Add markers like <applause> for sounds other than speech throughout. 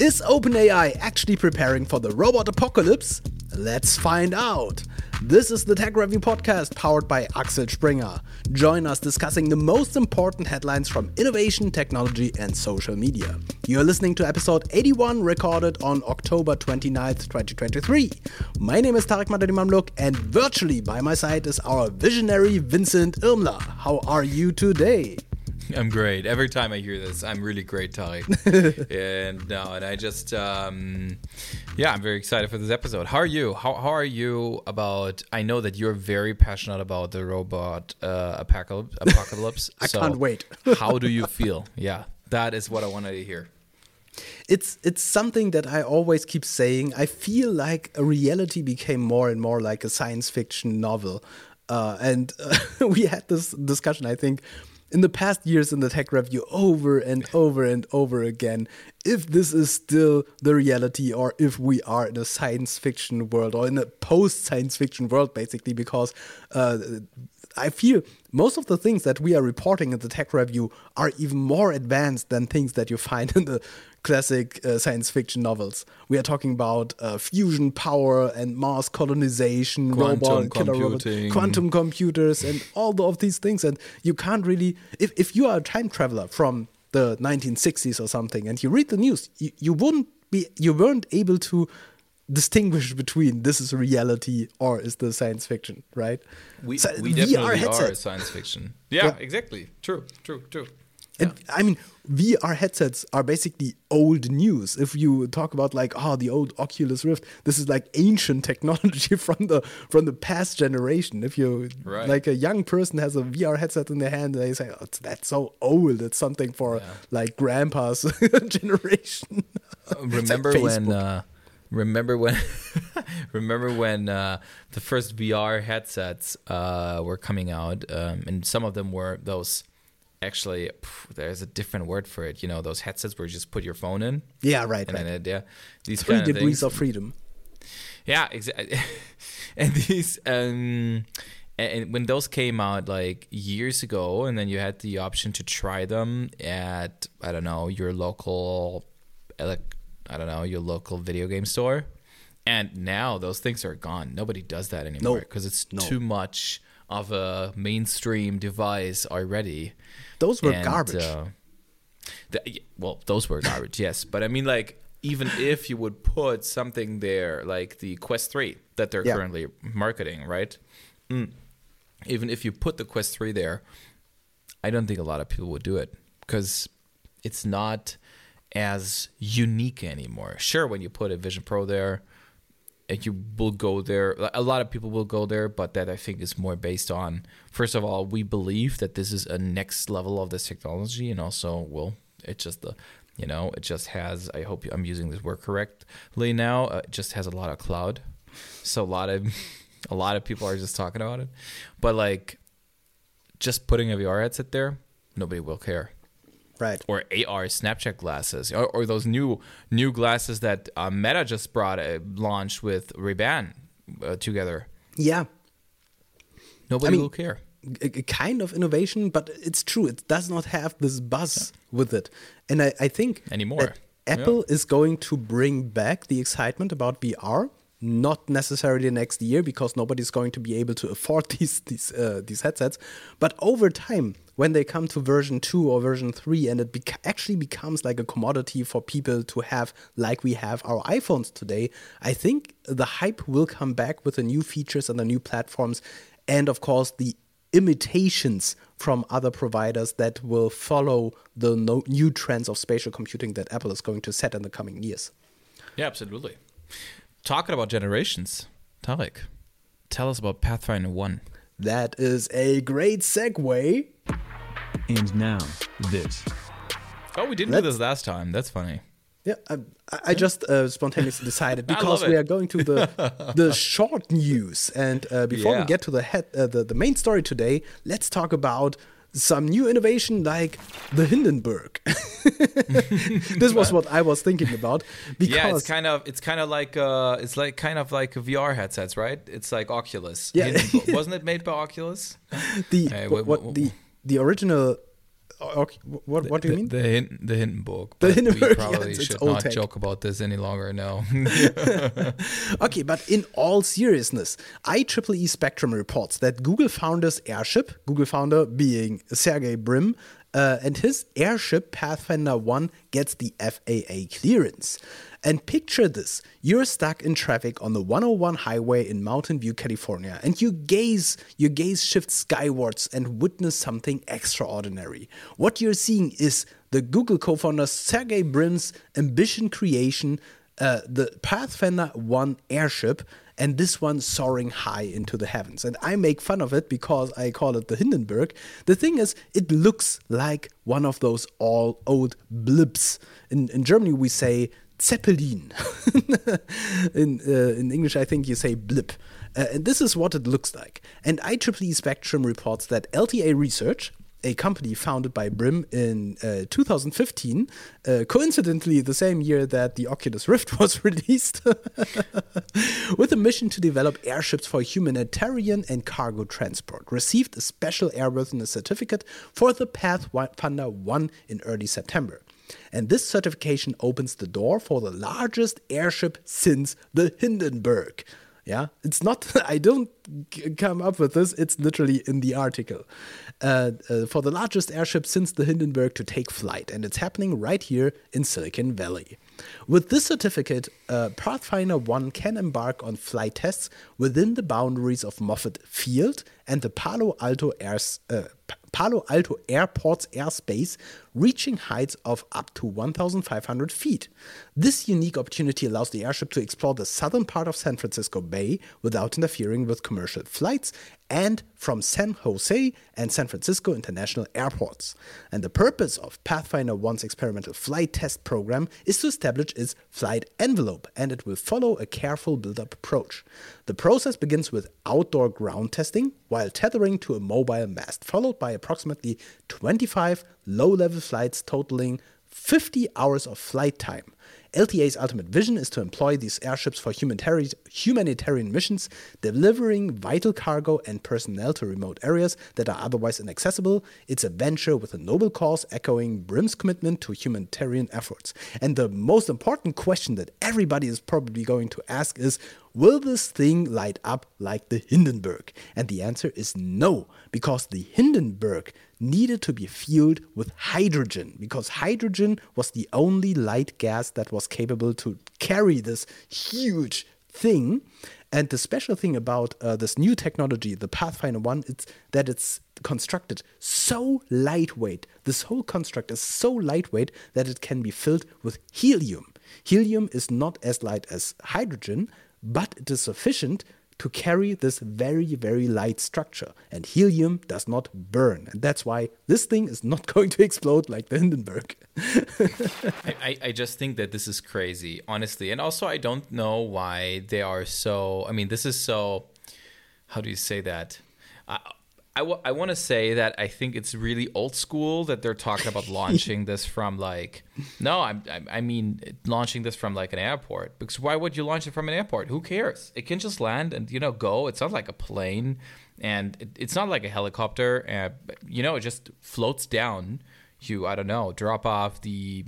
Is OpenAI actually preparing for the robot apocalypse? Let's find out. This is the Tech Review podcast powered by Axel Springer. Join us discussing the most important headlines from innovation, technology, and social media. You're listening to episode 81, recorded on October 29th, 2023. My name is Tarek Madany Mamlouk, and virtually by my side is our visionary Vincent Irmler. How are you today? I'm great. Every time I hear this, I'm really great, Tali. <laughs> and no, and I just, um, yeah, I'm very excited for this episode. How are you? How, how are you about? I know that you're very passionate about the robot uh, apocalypse. <laughs> apocalypse I so can't wait. <laughs> how do you feel? Yeah, that is what I wanted to hear. It's it's something that I always keep saying. I feel like a reality became more and more like a science fiction novel. Uh, and uh, we had this discussion, I think, in the past years in the tech review over and over and over again if this is still the reality or if we are in a science fiction world or in a post science fiction world basically because uh, I feel most of the things that we are reporting in the tech review are even more advanced than things that you find <laughs> in the classic uh, science fiction novels. We are talking about uh, fusion power and Mars colonization, quantum robot, killer robot, quantum computers, and all of these things. And you can't really, if, if you are a time traveler from the 1960s or something, and you read the news, you, you wouldn't be, you weren't able to distinguish between this is reality or is the science fiction, right? We, so we definitely are science fiction. <laughs> Yeah, yeah, exactly. True, true, true. And yeah. I mean, VR headsets are basically old news. If you talk about like, oh, the old Oculus Rift, this is like ancient <laughs> technology from the from the past generation. If you right. like a young person has a VR headset in their hand, they say, oh, that's so old. It's something for yeah. like grandpa's <laughs> generation. Remember like when? Uh, remember when? <laughs> remember when uh, the first VR headsets uh, were coming out, um, and some of them were those actually there's a different word for it. You know, those headsets where you just put your phone in. Yeah, right. And right. then it, yeah, these three degrees of freedom. Yeah, exactly. <laughs> and these um, and when those came out like years ago, and then you had the option to try them at I don't know your local, like I don't know your local video game store. And now those things are gone. Nobody does that anymore because it's no. too much of a mainstream device already. Those were and, garbage. Uh, the, well, those were garbage, yes. But I mean, like, even if you would put something there, like the Quest 3 that they're yeah. currently marketing, right? Mm. Even if you put the Quest 3 there, I don't think a lot of people would do it because it's not as unique anymore. Sure, when you put a Vision Pro there, you will go there. A lot of people will go there, but that I think is more based on first of all, we believe that this is a next level of this technology, and also, well, it's just the you know, it just has. I hope I'm using this word correctly now. Uh, it just has a lot of cloud, so a lot of <laughs> a lot of people are just talking about it, but like just putting a VR headset there, nobody will care right? Or AR Snapchat glasses, or, or those new new glasses that uh, Meta just brought uh, launched with Ray Ban uh, together. Yeah, nobody I mean, will care. A, kind of innovation, but it's true. It does not have this buzz yeah. with it, and I, I think anymore. Apple yeah. is going to bring back the excitement about VR not necessarily next year because nobody's going to be able to afford <laughs> these these uh, these headsets but over time when they come to version 2 or version 3 and it actually becomes like a commodity for people to have like we have our iPhones today i think the hype will come back with the new features and the new platforms and of course the imitations from other providers that will follow the no- new trends of spatial computing that Apple is going to set in the coming years yeah absolutely talking about generations, Tarek, tell us about Pathfinder 1. That is a great segue. And now, this. Oh, we didn't Let's, do this last time. That's funny. Yeah, I, I just uh, spontaneously decided <laughs> because we are going to the the <laughs> short news, and uh, before yeah. we get to the head uh, the the main story today, let's talk about some new innovation like the Hindenburg. <laughs> this was what I was thinking about. Because yeah, it's kind of it's kind of like uh, it's like kind of like VR headsets, right? It's like Oculus. Yeah, wasn't it made by Oculus? The hey, what, what, the the original uh, Okay, what what do you the, mean? The Hin- the Hindenburg. The Hindenburg, <laughs> We probably it's should not tech. joke about this any longer. No. <laughs> <laughs> Okay, but in all seriousness, IEEE Spectrum reports that Google founder's airship, Google founder being Sergey Brin, uh, and his airship Pathfinder 1 gets the FAA clearance. And picture this you're stuck in traffic on the 101 highway in Mountain View, California, and you gaze, your gaze shifts skywards and witness something extraordinary. What you're seeing is the Google co founder Sergey Brin's ambition creation uh, the Pathfinder 1 airship and this one soaring high into the heavens. And I make fun of it because I call it the Hindenburg. The thing is, it looks like one of those all old blips. In, in Germany, we say Zeppelin. <laughs> in, uh, in English, I think you say blip. Uh, and this is what it looks like. And IEEE Spectrum reports that LTA Research, a company founded by Brin in uh, 2015, uh, coincidentally the same year that the Oculus Rift <laughs> was released, <laughs> with a mission to develop airships for humanitarian and cargo transport, received a special airworthiness certificate for the Pathfinder 1 in early September. And this certification opens the door for the largest airship since the Hindenburg. Yeah, it's not, <laughs> I don't come up with this, it's literally in the article. Uh, uh, for the largest airship since the Hindenburg to take flight, and it's happening right here in Silicon Valley. With this certificate, uh, Pathfinder 1 can embark on flight tests within the boundaries of Moffett Field and the Palo Alto Airs, uh, Palo Alto Airport's airspace, reaching heights of up to 1,500 feet. This unique opportunity allows the airship to explore the southern part of San Francisco Bay without interfering with commercial flights and from San Jose and San Francisco international airports. And the purpose of Pathfinder 1's experimental flight test program is to establish its flight envelope, and it will follow a careful build up approach. The process begins with outdoor ground testing while tethering to a mobile mast, followed by approximately 25 low level flights totaling 50 hours of flight time. LTA's ultimate vision is to employ these airships for humanitarian missions, delivering vital cargo and personnel to remote areas that are otherwise inaccessible. It's a venture with a noble cause, echoing Brin's commitment to humanitarian efforts. And the most important question that everybody is probably going to ask is Will this thing light up like the Hindenburg? And the answer is no, because the Hindenburg needed to be fueled with hydrogen, because hydrogen was the only light gas that was capable to carry this huge thing. And the special thing about uh, this new technology, the Pathfinder 1, it's that it's constructed so lightweight. This whole construct is so lightweight that it can be filled with helium. Helium is not as light as hydrogen, but it is sufficient to carry this very, very light structure. And helium does not burn. And that's why this thing is not <laughs> going to explode like the Hindenburg. <laughs> I, I, just think that this is crazy, honestly. And also, I don't know why they are so. I mean, this is so. How do you say that? I, I, w- I want to say that I think it's really old school that they're talking about <laughs> launching this from like. No, I'm, I, I mean launching this from like an airport. Because why would you launch it from an airport? Who cares? It can just land and you know go. It's not like a plane, and it, it's not like a helicopter. Uh, you know, it just floats down. You I don't know, drop off the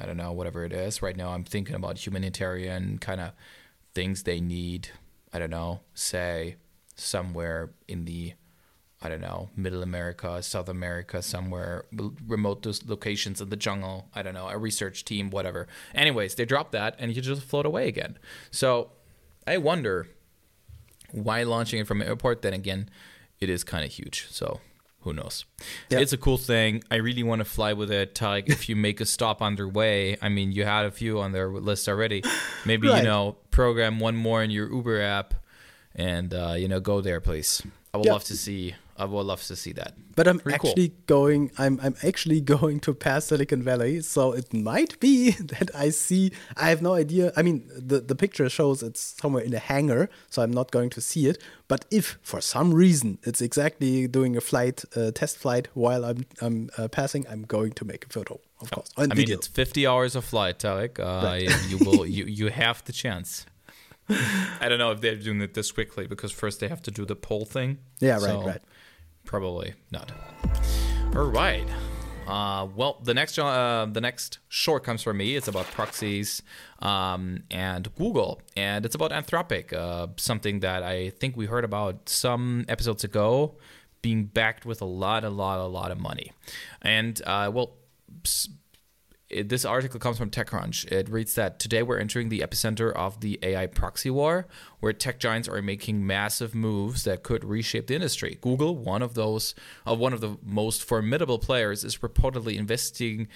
I don't know, whatever it is. Right now, I'm thinking about humanitarian kind of things they need. I don't know, say somewhere in the, I don't know, Middle America, South America, somewhere remote locations in the jungle. I don't know, a research team, whatever. Anyways, they drop that and you just float away again. So I wonder why launching it from an airport. Then again, it is kind of huge. So who knows? Yeah. It's a cool thing. I really want to fly with it. Tarek, if you make a stop on their way, I mean, you had a few on their list already. Maybe, Right. you know, program one more in your Uber app and, uh, you know, go there, please. I would Yeah. love to see. I would love to see that. But I'm Pretty cool. actually going. I'm I'm actually <laughs> going to pass Silicon Valley, so it might be <laughs> that I see. I have no idea. I mean, the the picture shows it's somewhere in a hangar, so I'm not going to see it. But if for some reason it's exactly doing a flight, uh, test flight while I'm I'm uh, passing, I'm going to make a photo, of course. I And mean, it's 50 hours of flight, Tarek. Uh, Right. you will. <laughs> You you have the chance. I don't know if they're doing it this quickly because first they have to do the poll thing. Yeah, right, So right. Probably not. All right. Uh, well, the next uh, the next short comes from me. It's about proxies um, and Google, and it's about Anthropic, uh, something that I think we heard about some episodes ago, being backed with a lot, a lot, a lot of money, and uh, well it, this article comes from TechCrunch. It reads that today we're entering the epicenter of the AI proxy war, where tech giants are making massive moves that could reshape the industry. Google, one of those, uh, one of the most formidable players, is reportedly investing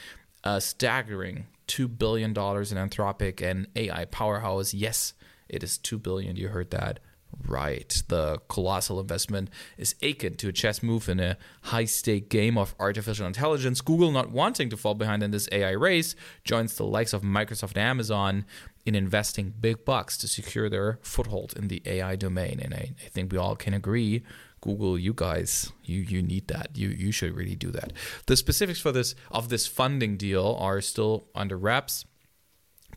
a staggering two billion dollars in Anthropic, an AI powerhouse. Yes, it is two billion. You heard that right. The colossal investment is akin to a chess move in a high stake game of artificial intelligence. Google, not wanting to fall behind in this AI race, joins the likes of Microsoft and Amazon in investing big bucks to secure their foothold in the AI domain. And I, I think we all can agree. Google, you guys, you you need that. You you should really do that. The specifics for this of this funding deal are still under wraps.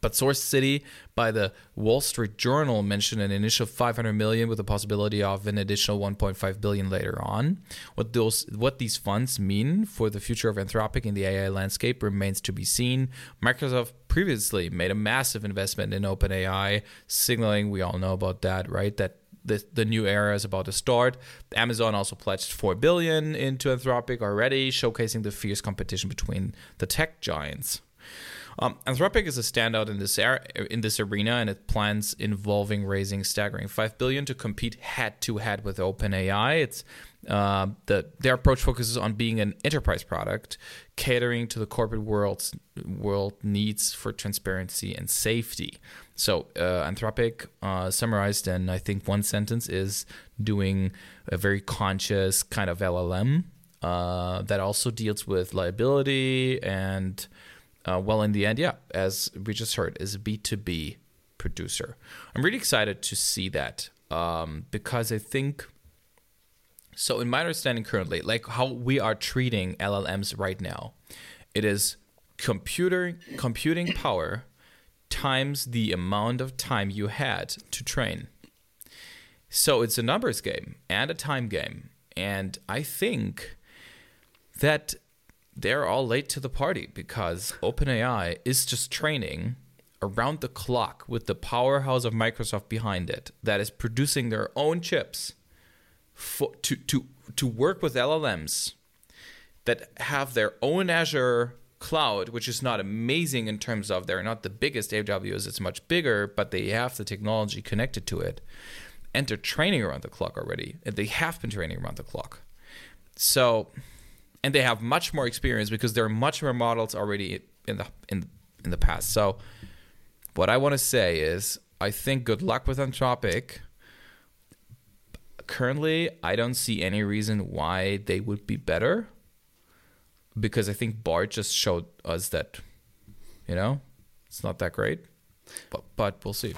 But Source City by the Wall Street Journal mentioned an initial 500 million with the possibility of an additional 1.5 billion later on. What those what these funds mean for the future of Anthropic in the AI landscape remains to be seen. Microsoft previously made a massive investment in OpenAI, signaling we all know about that, right? That the, the new era is about to start. Amazon also pledged 4 billion into Anthropic already, showcasing the fierce competition between the tech giants. Um, Anthropic is a standout in this era, in this arena, and it plans involving raising staggering five billion to compete head to head with OpenAI. It's uh, the their approach focuses on being an enterprise product, catering to the corporate world's world needs for transparency and safety. So, uh, Anthropic, uh, summarized in I think one sentence, is doing a very conscious kind of LLM uh, that also deals with liability and uh, well, in the end, yeah, as we just heard, is a B2B producer. I'm really excited to see that um, because I think. So, in my understanding currently, like how we are treating LLMs right now, it is computer computing power times the amount of time you had to train. So it's a numbers game and a time game. And I think that they're all late to the party because OpenAI is just training around the clock with the powerhouse of Microsoft behind it that is producing their own chips for, to, to, to work with LLMs that have their own Azure cloud, which is not amazing in terms of they're not the biggest AWS, it's much bigger, but they have the technology connected to it. And they're training around the clock already. They have been training around the clock. So and they have much more experience because there are much more models already in the in in the past. So what I want to say is I think good luck with Anthropic. Currently, I don't see any reason why they would be better because I think Bard just showed us that you know, it's not that great. But but we'll see.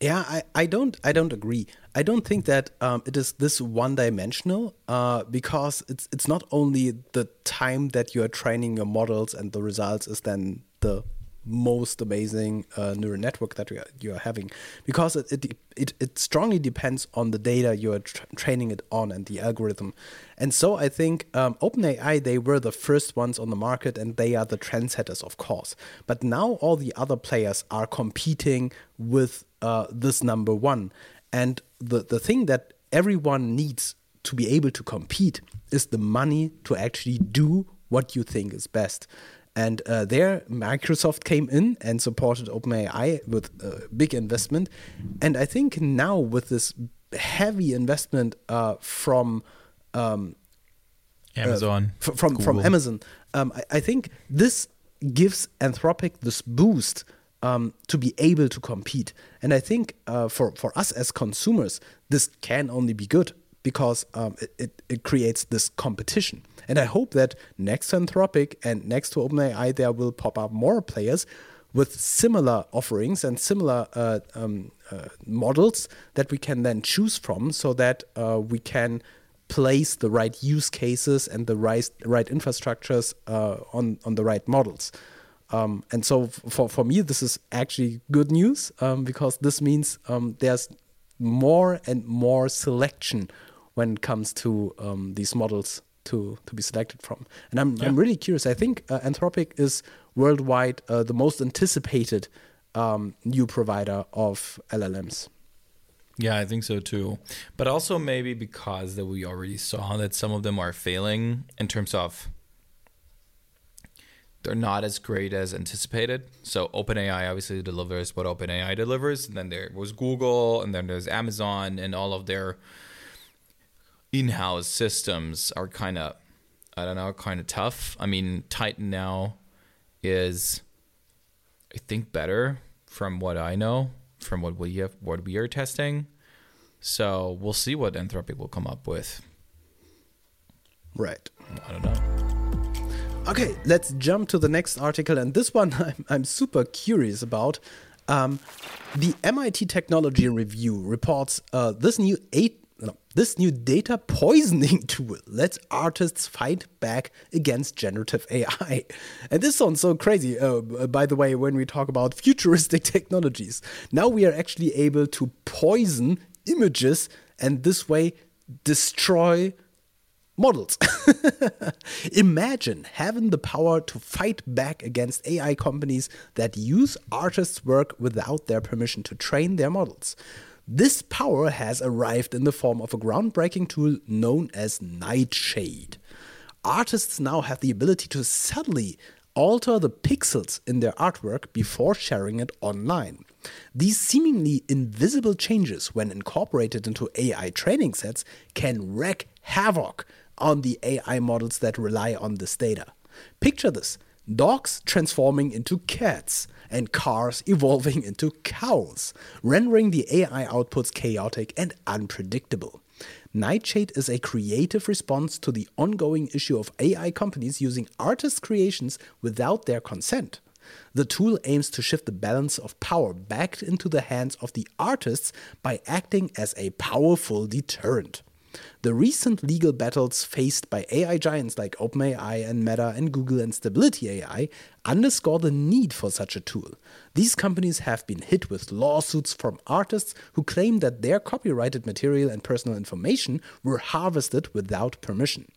Yeah, I, I don't I don't agree. I don't think that um, it is this one dimensional uh, because it's it's not only the time that you are training your models and the results is then the most amazing uh, neural network that you are, you are having. Because it, it, it, it strongly depends on the data you are tra training it on and the algorithm. And so i think um, openai they were the first ones on the market and they are the trendsetters of course. But now all the other players are competing with uh, this number one and the, the thing that everyone needs to be able to compete is the money to actually do what you think is best and uh, there, Microsoft came in and supported OpenAI with a big investment. And I think now, with this heavy investment uh, from um, Amazon, uh, from from Amazon, um, I, I, think this gives Anthropic this boost um, to be able to compete. And I think uh, for for us as consumers, this can only be good because um, it, it, it creates this competition. And I hope that next to Anthropic and next to OpenAI, there will pop up more players with similar offerings and similar uh, um, uh, models that we can then choose from so that uh, we can place the right use cases and the right, right infrastructures uh, on, on the right models. Um, and so for, for me, this is actually good news um, because this means um, there's more and more selection when it comes to um, these models to to be selected from. And I'm yeah. I'm really curious. I think uh, Anthropic is worldwide uh, the most anticipated um, new provider of LLMs. Yeah, I think so too. But also maybe because that we already saw that some of them are failing in terms of they're not as great as anticipated. So OpenAI obviously delivers what OpenAI delivers. And then there was Google, and then there's Amazon, and all of their in-house systems are kind of, I don't know, kind of tough. I mean, Titan now is, I think, better from what I know, from what we have, what we are testing. So we'll see what Anthropic will come up with. Right. I don't know. Okay, let's jump to the next article, and this one <laughs> I'm, I'm super curious about. Um, the MIT Technology Review reports uh, this new eight no, this new data poisoning <laughs> tool lets artists fight back against generative <laughs> AI. And this sounds so crazy, uh, by the way, when we talk about futuristic technologies. Now we are actually able to poison images and this way destroy models. <laughs> Imagine having the power to fight back against AI companies that use artists' work without their permission to train their models. This power has arrived in the form of a groundbreaking tool known as Nightshade. Artists now have the ability to subtly alter the pixels in their artwork before sharing it online. These seemingly invisible changes, when incorporated into AI training sets, can wreak havoc on the AI models that rely on this data. Picture this dogs transforming into cats, and cars <laughs> evolving into cows, rendering the AI outputs chaotic and unpredictable. Nightshade is a creative response to the ongoing issue of AI companies using artists' creations without their consent. The tool aims to shift the balance of power back into the hands of the artists by acting as a powerful deterrent. The recent legal battles faced by AI giants like OpenAI and Meta and Google and Stability AI underscore the need for such a tool. These companies have been hit with lawsuits from artists who claim that their copyrighted material and personal information were harvested without permission.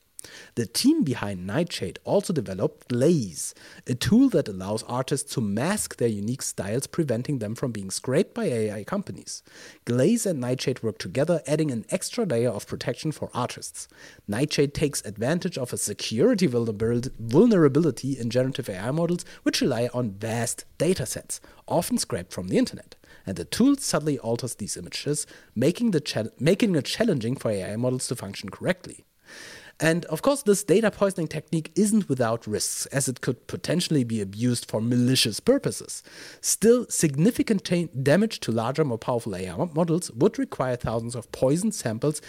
The team behind Nightshade also developed Glaze, a tool that allows artists to mask their unique styles, preventing them from being scraped by AI companies. Glaze and Nightshade work together, adding an extra layer of protection for artists. Nightshade takes advantage of a security vulnerability in generative AI models, which rely on vast datasets, often scraped from the internet and the tool subtly alters these images, making, the making it challenging for AI models to function correctly. And of course, this data poisoning technique isn't without risks, as it could potentially be abused for malicious purposes. Still, significant damage to larger, more powerful AI models would require thousands of poisoned samples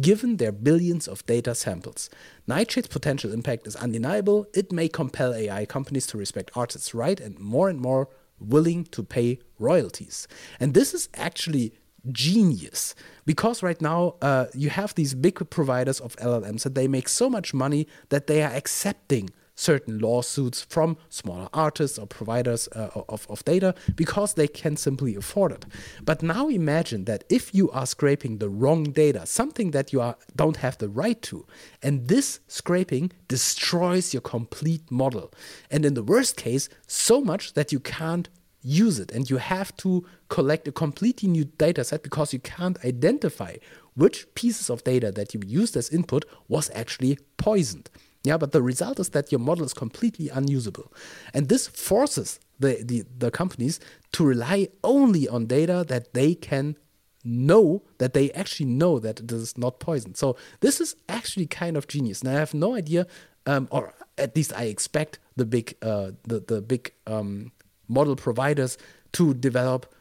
given their billions of data samples. Nightshade's potential impact is undeniable. It may compel AI companies to respect artists' right and more and more willing to pay royalties. And this is actually genius because right now uh, you have these big providers of LLMs that they make so much money that they are accepting certain lawsuits from smaller artists or providers uh, of, of data because they can simply afford it. But now imagine that if you are scraping the wrong data, something that you are, don't have the right to, and this scraping destroys your complete model. And in the worst case, so much that you can't use it and you have to collect a completely new data set because you can't identify which pieces of data that you used as input was actually poisoned. Yeah, but the result is that your model is completely unusable. And this forces the, the, the companies to rely only on data that they can know that they actually know that it is not poisoned. So this is actually kind of genius. And I have no idea, um, or at least I expect the big uh, the the big um, model providers to develop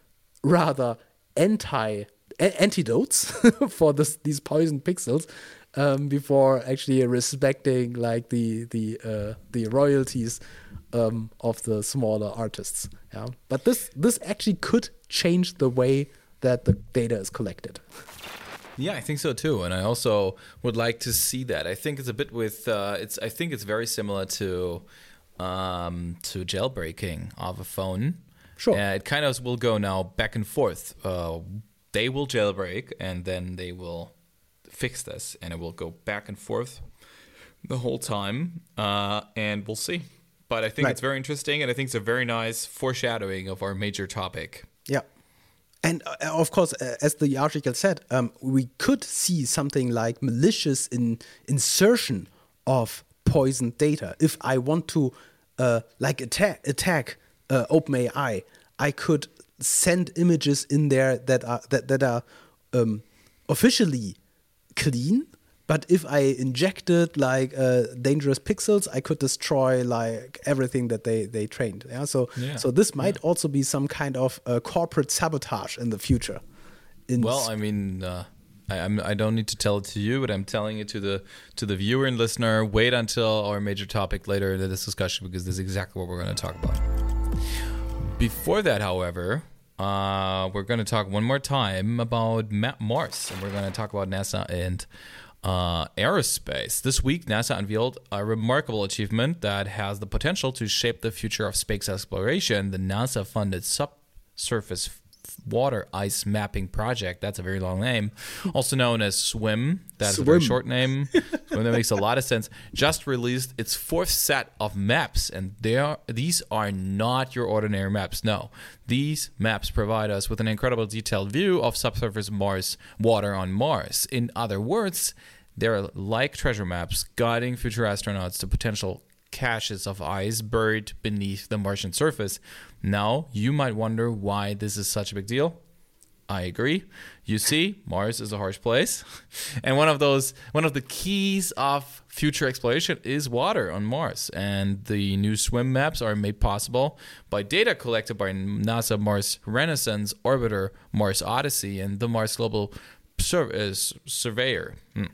rather anti antidotes <laughs> for this, these poison pixels um, before actually respecting like the the uh, the royalties um, of the smaller artists. Yeah, but this this actually could change the way that the data is collected. Yeah, I think so too, and I also would like to see that. I think it's a bit with uh, it's. I think it's very similar to um, to jailbreaking of a phone. Sure. Uh, it kind of will go now back and forth. Uh, they will jailbreak and then they will fix this and it will go back and forth the whole time, uh, and we'll see. But I think Right. it's very interesting, and I think it's a very nice foreshadowing of our major topic. Yeah. And uh, of course, uh, as the article said, um, we could see something like malicious in insertion of poisoned data. If I want to, uh, like attack attack uh, OpenAI, I could send images in there that are that that are um, officially clean. But if I injected like uh, dangerous pixels, I could destroy like everything that they they trained. Yeah. So Yeah. so this might also be some kind of uh, corporate sabotage in the future. In Well, I mean, uh, I, I'm, I don't need to tell it to you, but I'm telling it to the to the viewer and listener. Wait until our major topic later in this discussion because this is exactly what we're going to talk about. Before that, however, uh, we're going to talk one more time about Ma- Mars, and we're going to talk about NASA and uh, aerospace. This week, NASA unveiled a remarkable achievement that has the potential to shape the future of space exploration. The NASA-funded subsurface f- water ice mapping project. That's a very long name, also known as SWIM. That's a very short name. SWIM, that makes a lot of sense. Just released its fourth set of maps, and they are these are not your ordinary maps. No, these maps provide us with an incredible detailed view of subsurface Mars water on Mars. In other words, they're like treasure maps guiding future astronauts to potential caches of ice buried beneath the Martian surface. Now, you might wonder why this is such a big deal. I agree. You see, Mars is a harsh place, <laughs> and one of those one of the keys of future exploration is water on Mars. And the new swim maps are made possible by data collected by NASA Mars Reconnaissance Orbiter, Mars Odyssey, and the Mars Global Sur- uh, Surveyor. Hmm.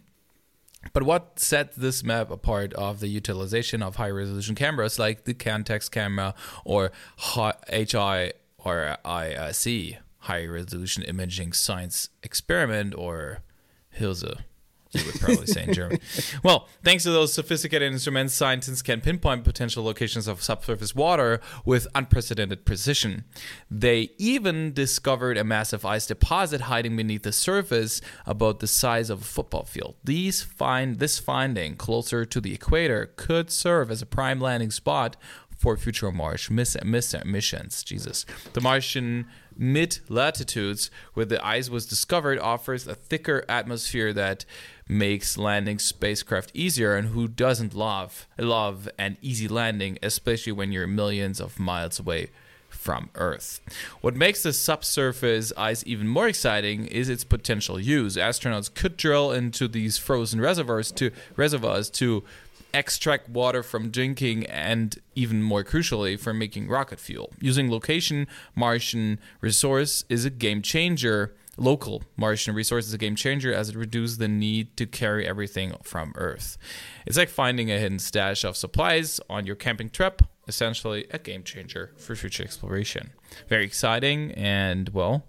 But what set this map apart of the utilization of high resolution cameras like the Context camera or HI or IC, high resolution imaging science experiment, or Hilse, you would probably say in German. <laughs> Well, thanks to those sophisticated instruments, scientists can pinpoint potential locations of subsurface water with unprecedented precision. They even discovered a massive ice deposit hiding beneath the surface about the size of a football field. These find this finding closer to the equator could serve as a prime landing spot for future Mars miss, miss, missions. Jesus, the Martian mid latitudes where the ice was discovered offers a thicker atmosphere that makes landing spacecraft easier. And who doesn't love love an easy landing, especially when you're millions of miles away from Earth. What makes the subsurface ice even more exciting is its potential use. Astronauts could drill into these frozen reservoirs to reservoirs to extract water from drinking and even more crucially for making rocket fuel. Using location Martian resource is a game changer. Local Martian resource is a game changer as it reduces the need to carry everything from Earth. It's like finding a hidden stash of supplies on your camping trip, essentially a game changer for future exploration. Very exciting and well,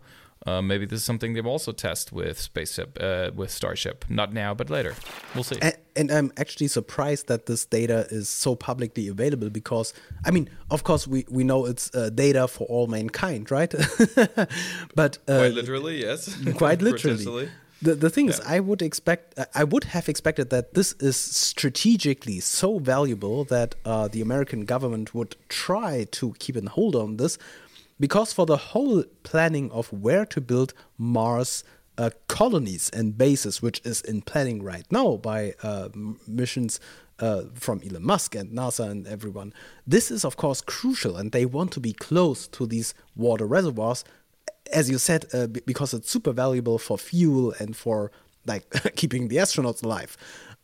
uh, maybe this is something they'll also test with spaceship, uh, with Starship. Not now, but later. We'll see. And, and I'm actually surprised that this data is so publicly available because, I mean, of course, we, we know it's uh, data for all mankind, right? <laughs> but uh, Quite literally, yes. <laughs> quite <laughs> literally. The, the thing is, I would expect, I would have expected that this is strategically so valuable that uh, the American government would try to keep a hold on this, because for the whole planning of where to build Mars uh, colonies and bases, which is in planning right now by uh, missions uh, from Elon Musk and NASA and everyone, this is of course crucial, and they want to be close to these water reservoirs as you said, uh, because it's super valuable for fuel and for like <laughs> keeping the astronauts alive.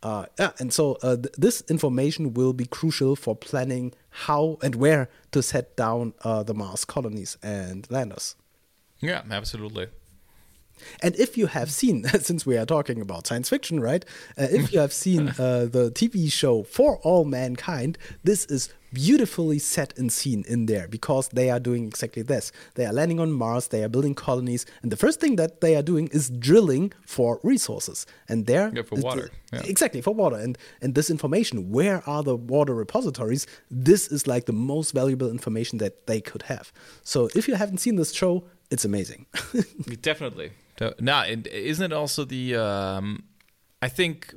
Uh, yeah, and so uh, th- this information will be crucial for planning how and where to set down uh, the Mars colonies and landers. Yeah, absolutely. And if you have seen, <laughs> since we are talking about science fiction, right? Uh, if you have seen <laughs> uh, the TV show For All Mankind, this is beautifully set and seen in there because they are doing exactly this. They are landing on Mars, they are building colonies, and the first thing that they are doing is drilling for resources. And there, Yeah, for water, yeah. exactly for water. And and this information, where are the water repositories? This is like the most valuable information that they could have. So if you haven't seen this show, it's amazing. <laughs> Definitely. Now, and isn't it also the? Um, I think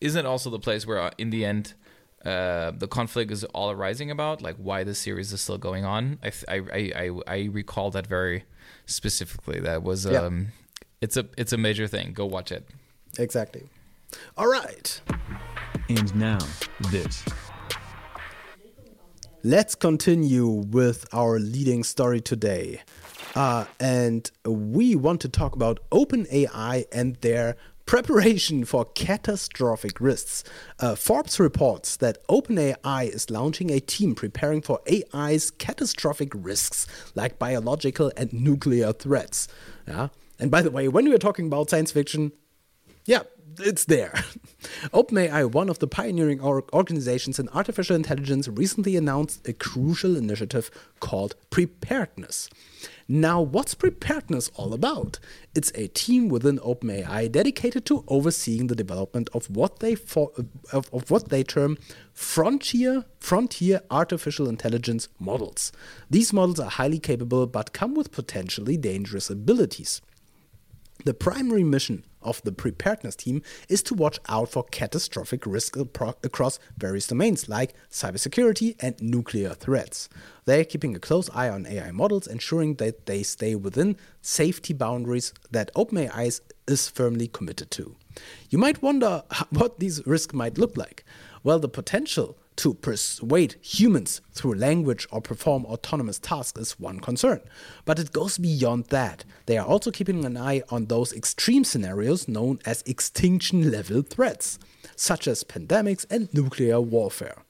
isn't it also the place where uh, in the end uh, the conflict is all arising about, like why the series is still going on. I I I, I, I recall that very specifically. That was um, yeah. it's a it's a major thing. Go watch it. Exactly. All right. And now this. Let's continue with our leading story today. Uh, and we want to talk about OpenAI and their preparation for catastrophic risks. Uh, Forbes reports that OpenAI is launching a team preparing for AI's catastrophic risks, like biological and nuclear threats. Yeah. And by the way, when we are talking about science fiction, yeah, it's there. <laughs> OpenAI, one of the pioneering organizations in artificial intelligence, recently announced a crucial initiative called Preparedness. Now, what's Preparedness all about? It's a team within OpenAI dedicated to overseeing the development of what they for, of, of what they term frontier frontier artificial intelligence models. These models are highly capable but come with potentially dangerous abilities. The primary mission of the preparedness team is to watch out for catastrophic risk across various domains like cybersecurity and nuclear threats. They are keeping a close eye on AI models, ensuring that they stay within safety boundaries that OpenAI is firmly committed to. You might wonder <laughs> what these risks might look like. Well, the potential to persuade humans through language or perform autonomous tasks is one concern. But it goes beyond that. They are also keeping an eye on those extreme scenarios known as extinction level threats, such as pandemics and nuclear warfare.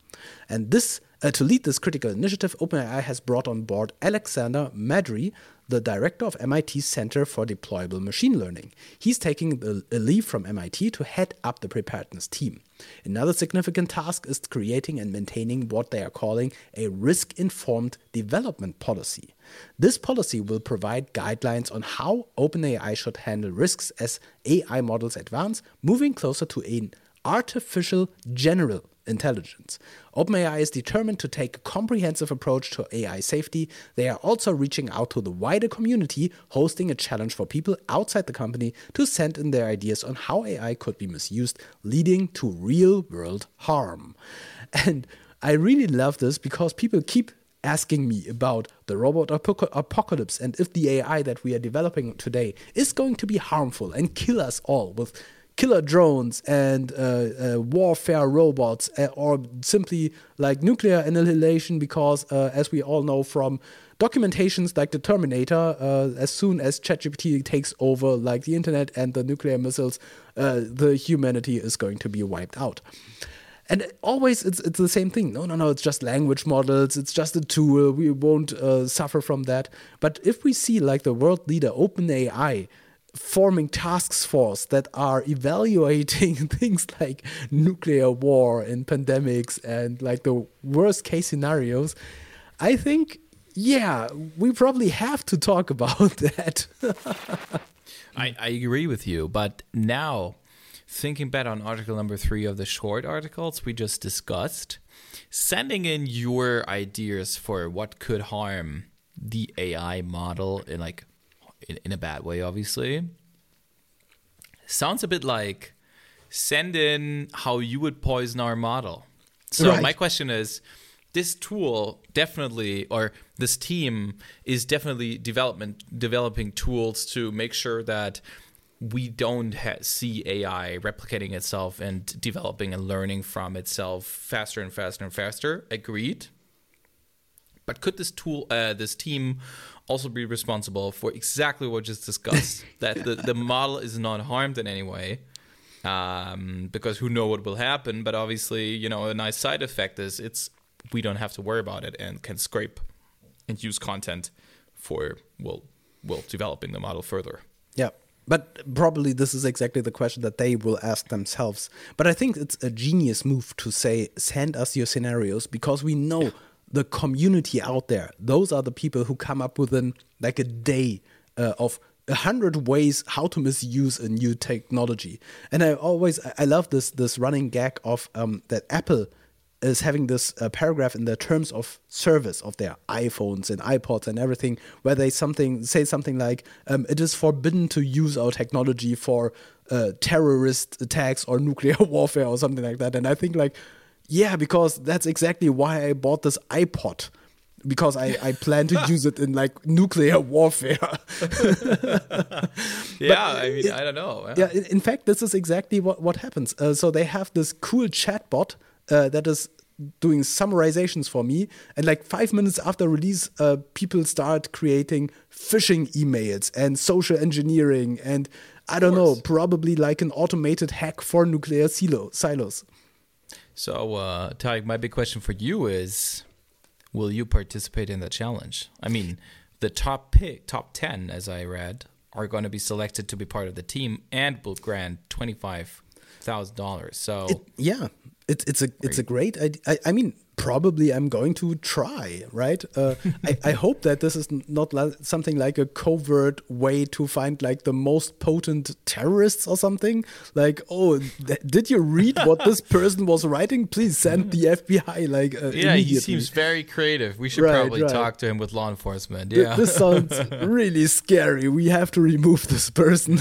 And this uh, to lead this critical initiative, OpenAI has brought on board Aleksander Madry, the director of MIT's Center for Deployable Machine Learning. He's taking a leave from MIT to head up the preparedness team. Another significant task is creating and maintaining what they are calling a risk informed development policy. This policy will provide guidelines on how OpenAI should handle risks as AI models advance, moving closer to an artificial general intelligence. OpenAI is determined to take a comprehensive approach to AI safety. They are also reaching out to the wider community, hosting a challenge for people outside the company to send in their ideas on how AI could be misused, leading to real world harm. And I really love this because people keep asking me about the robot apocalypse and if the AI that we are developing today is going to be harmful and kill us all with killer drones and uh, uh, warfare robots, uh, or simply like nuclear annihilation, because uh, as we all know from documentations like the Terminator, uh, as soon as ChatGPT takes over, like the internet and the nuclear missiles, the humanity is going to be wiped out. And always it's it's the same thing. No, no, no. It's just language models. It's just a tool. We won't suffer from that. But if we see like the world leader OpenAI forming task force that are evaluating <laughs> things like nuclear war and pandemics and like the worst case scenarios, I think, yeah, we probably have to talk <laughs> about that. I, I agree with you, but now thinking back on article number three of the short articles we just discussed, sending in your ideas for what could harm the AI model in like in, in a bad way, obviously. Sounds a bit like send in how you would poison our model. So right. my question is this tool definitely or this team is definitely development developing tools to make sure that we don't ha- see AI replicating itself and developing and learning from itself faster and faster and faster. Agreed. But could this tool, uh, this team, also be responsible for exactly what just discussed? <laughs> that the, the model is not harmed in any way, um, because who know what will happen. But obviously, you know, a nice side effect is it's we don't have to worry about it and can scrape and use content for well, well, developing the model further. Yeah. But probably this is exactly the question that they will ask themselves. But I think it's a genius move to say, send us your scenarios because we know the community out there. Those are the people who come up within like a day uh, of a hundred ways how to misuse a new technology. And I always I love this this running gag of um, that Apple is having this uh, paragraph in the terms of service of their iPhones and iPods and everything, where they something say something like, um, "It is forbidden to use our technology for uh, terrorist attacks or nuclear <laughs> warfare or something like that." And I think like, yeah, because that's exactly why I bought this iPod because I, I plan to <laughs> use it in like nuclear warfare. <laughs> yeah, I mean, I don't know. Yeah, yeah in fact, this is exactly what, what happens. Uh, so they have this cool chatbot uh, that is doing summarizations for me. And like five minutes after release, uh, people start creating phishing emails and social engineering and I don't know, probably like an automated hack for nuclear silo silos. So, uh, Tarek, my big question for you is will you participate in the challenge? I mean, the top pick, top 10, as I read, are going to be selected to be part of the team and will grant $25,000. So, it, yeah, it's it's a it's a great idea. I, I mean, probably I'm going to try, right? Uh, <laughs> I, I, hope that this is not something like a covert way to find like the most potent terrorists or something. Like, oh, did you read what this <laughs> person was writing? Please send the FBI. Like, uh, yeah, he seems very creative. We should right, probably right. talk to him with law enforcement. Yeah, this sounds <laughs> really scary. We have to remove this person.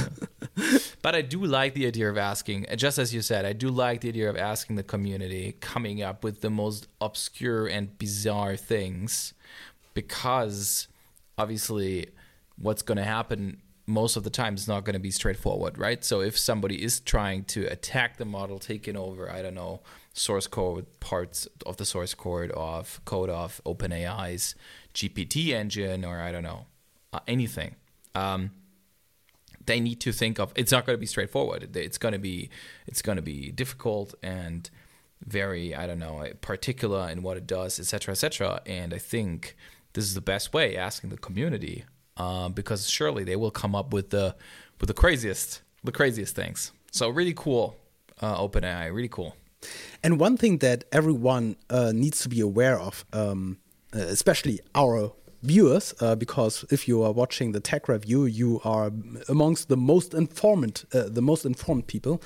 but I do like the idea of asking, just as you said, I do like the idea of asking the community coming up with the most obscure and bizarre things because obviously what's going to happen most of the time is not going to be straightforward, right? So if somebody is trying to attack the model, taking over, I don't know, source code parts of the source code of code of OpenAI's GPT engine, or I don't know, uh, anything. Um, they need to think of. It's not going to be straightforward. It's going to be it's going to be difficult and very I don't know particular in what it does, etc., etc. And I think this is the best way asking the community uh, because surely they will come up with the with the craziest the craziest things. So really cool, uh, OpenAI, really cool. And one thing that everyone uh, needs to be aware of, um, uh, especially our viewers, uh, because if you are watching the tech review, you are amongst the most informed, uh, the most informed people.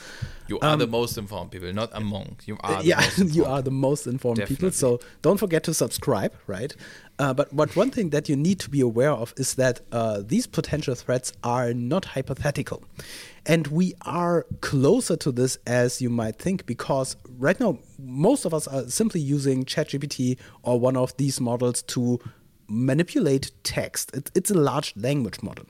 You are um, the most informed people, not among. You are. yeah, <laughs> you are the most informed Definitely. people. So don't forget to subscribe, right? Uh, but but one thing that you need to be aware of is that uh, these potential threats are not hypothetical. And we are closer to this as you might think, because right now, most of us are simply using ChatGPT or one of these models to manipulate text. It, it's a large language model.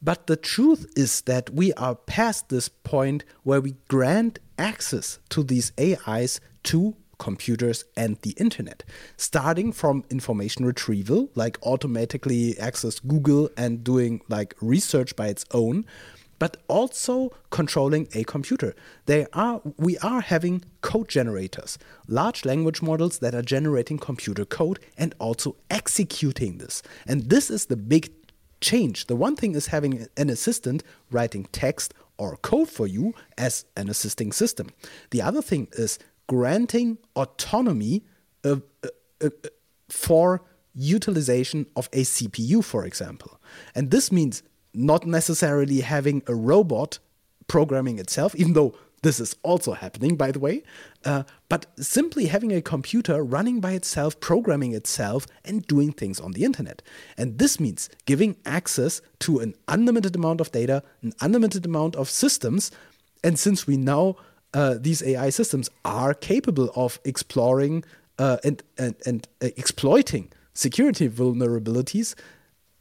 But the truth is that we are past this point where we grant access to these AIs to computers and the internet, starting from information retrieval, like automatically access Google and doing like research by its own, but also controlling a computer. They are we are having code generators, large language models that are generating computer code and also executing this. And this is the big change. The one thing is having an assistant writing text or code for you as an assisting system. The other thing is granting autonomy uh, uh, uh, for utilization of a CPU, for example. And this means not necessarily having a robot programming itself, even though this is also happening, by the way, uh, but simply having a computer running by itself, programming itself, and doing things on the internet. And this means giving access to an unlimited amount of data, an unlimited amount of systems. And since we know uh, these AI systems are capable of exploring uh, and, and, and uh, exploiting security vulnerabilities,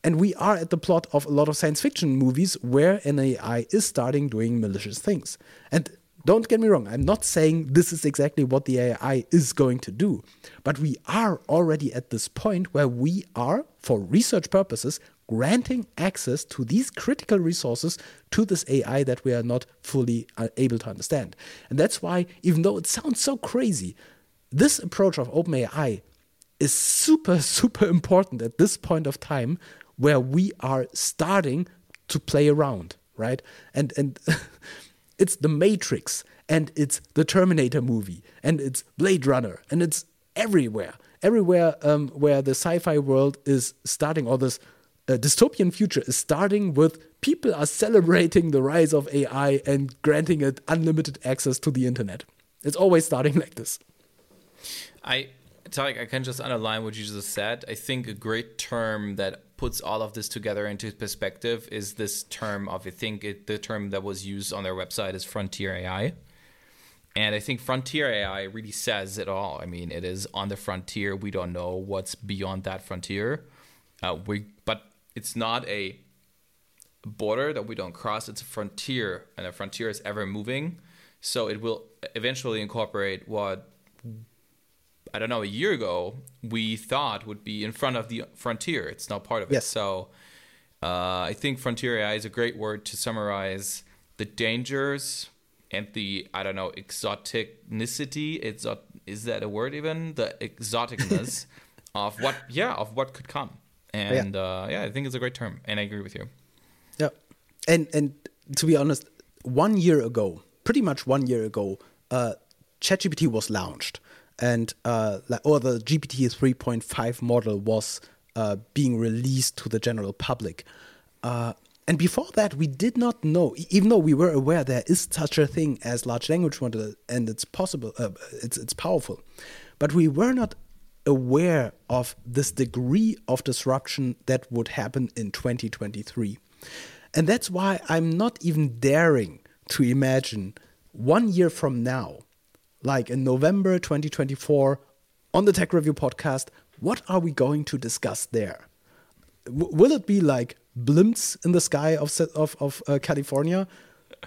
and we are at the plot of a lot of science fiction movies where an AI is starting doing malicious things. And don't get me wrong, I'm not saying this is exactly what the AI is going to do, but we are already at this point where we are, for research purposes, granting access to these critical resources to this AI that we are not fully uh, able to understand. And that's why, even though it sounds so crazy, this approach of OpenAI is super, <laughs> super important at this point of time where we are starting to play around, right? And and <laughs> it's the Matrix and it's the Terminator movie and it's Blade Runner and it's everywhere, everywhere um, where the sci-fi world is starting or this uh, dystopian future is starting with people are celebrating the rise of AI and granting it unlimited access to the internet. It's always starting <laughs> like this. I Tarek, I can just underline what you just said. I think a great term that puts all of this together into perspective is this term of I think it, the term that was used on their website is frontier AI. And I think frontier AI really says it all. I mean, it is on the frontier. We don't know what's beyond that frontier. Uh, we, but it's not a border that we don't cross. It's a frontier, and a frontier is ever moving. So it will eventually incorporate what I don't know a year ago we thought would be in front of the frontier. It's now part of it. Yes. So uh, I think frontier AI is a great word to summarize the dangers and the I don't know exoticnicity. Exot is that a word even? The exoticness <laughs> of what yeah of what could come. And yeah. Uh, yeah, I think it's a great term, and I agree with you. Yeah, and and to be honest, one year ago, pretty much one year ago, uh, ChatGPT was launched, and uh, or the GPT 3.5 model was uh, being released to the general public. Uh, and before that, we did not know, even though we were aware there is such a thing as large language model and it's possible, uh, it's it's powerful, but we were not aware of this degree of disruption that would happen in 2023. And that's why I'm not even daring to imagine one year from now, like in November 2024, on the Tech Review podcast, what are we going to discuss there? W- will it be like blimps in the sky of of, of uh, California,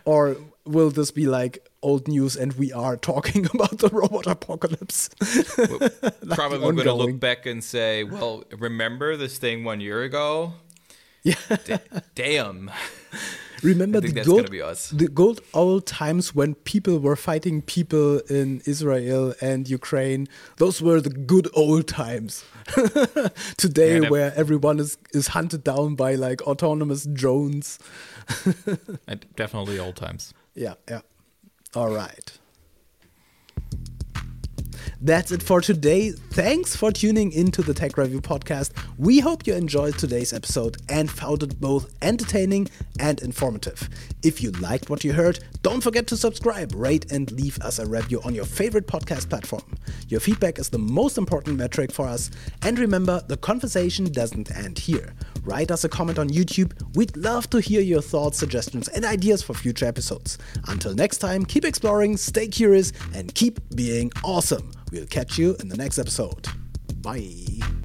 or will this be like old news and we are talking <laughs> about the robot apocalypse? <laughs> like probably going to look back and say, "Well, remember this thing one year ago? Yeah, D- damn." <laughs> Remember the good, the good old times when people were fighting people in Israel and Ukraine. Those were the good old times. <laughs> Today, yeah, where everyone is, is hunted down by like autonomous drones. <laughs> definitely old times. Yeah, yeah. All right. That's it for today. Thanks for tuning into the Tech Review podcast. We hope you enjoyed today's episode and found it both entertaining and informative. If you liked what you heard, don't forget to subscribe, rate, and leave us a review on your favorite podcast platform. Your feedback is the most important metric for us. And remember, the conversation doesn't end here. Write us a comment on YouTube. We'd love to hear your thoughts, suggestions, and ideas for future episodes. Until next time, keep exploring, stay curious, and keep being awesome. We'll catch you in the next episode. Bye.